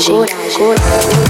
coragem.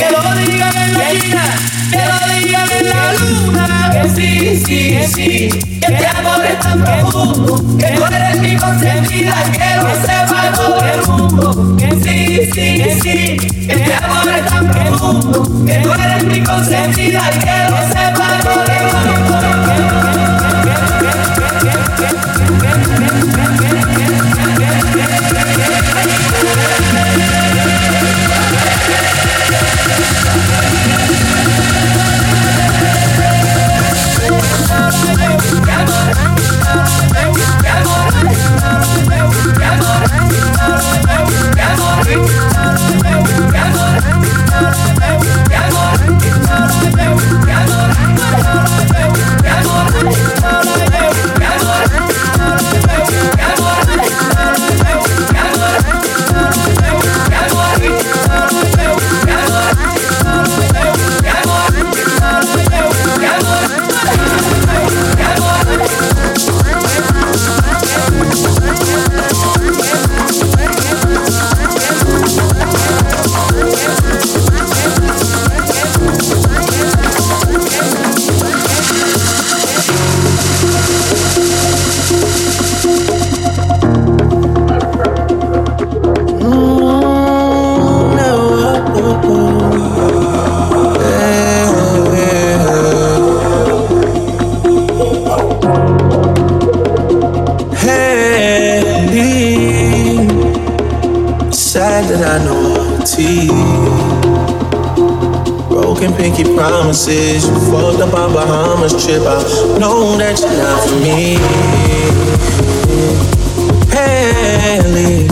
que lo digan en la esquina, que lo digan en la luna, que sí, sí, sí, que este amor es tan profundo, que tú eres mi consentida, que lo sepa todo el mundo, que sí, sí, sí, que este amor es tan profundo, que tú eres mi consentida, que lo sepa todo el mundo. music. promises. You fucked up on Bahamas trip. I know that you're not for me. Haley,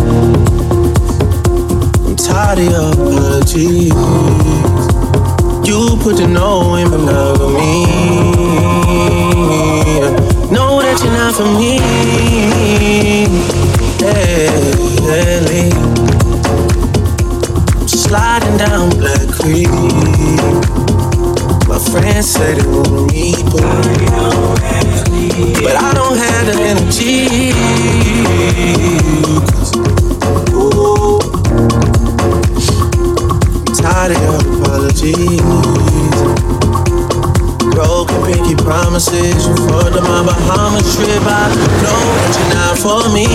I'm tired of your apologies. You put the no in but not for me. Know that you're not for me. Haley, sliding down Black Creek. My friends say they want me, but, but I don't have the energy. Tired of apologies. Broken pinky promises. You up my Bahamas trip. I know that you're not for me.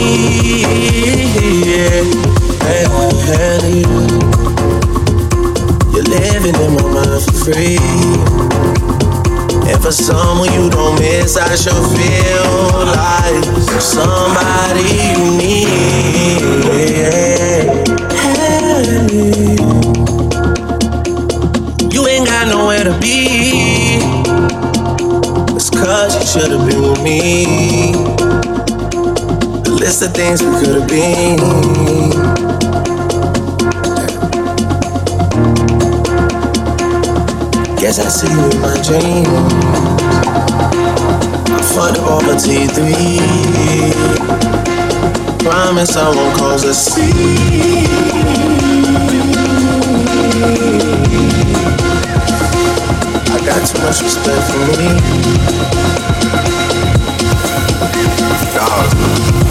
Yeah. Hey, hey, You're living in my for free. And for someone you don't miss, I sure feel like somebody you need. You ain't got nowhere to be. It's cause you should've been with me. The list of things we could've been. Guess I see you in my dreams. I fought over T3. Promise I won't cause a scene. I got too much respect for me. Dog.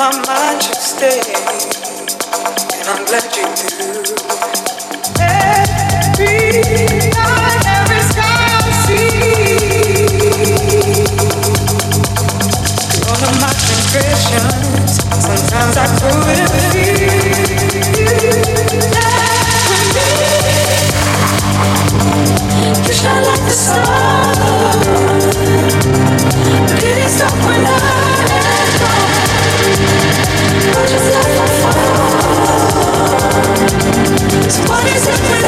my mind should stay, and I'm glad you do. Every night, every sky I see, all of my transgressions. Sometimes I prove it with you. You shine like the sun. Is it?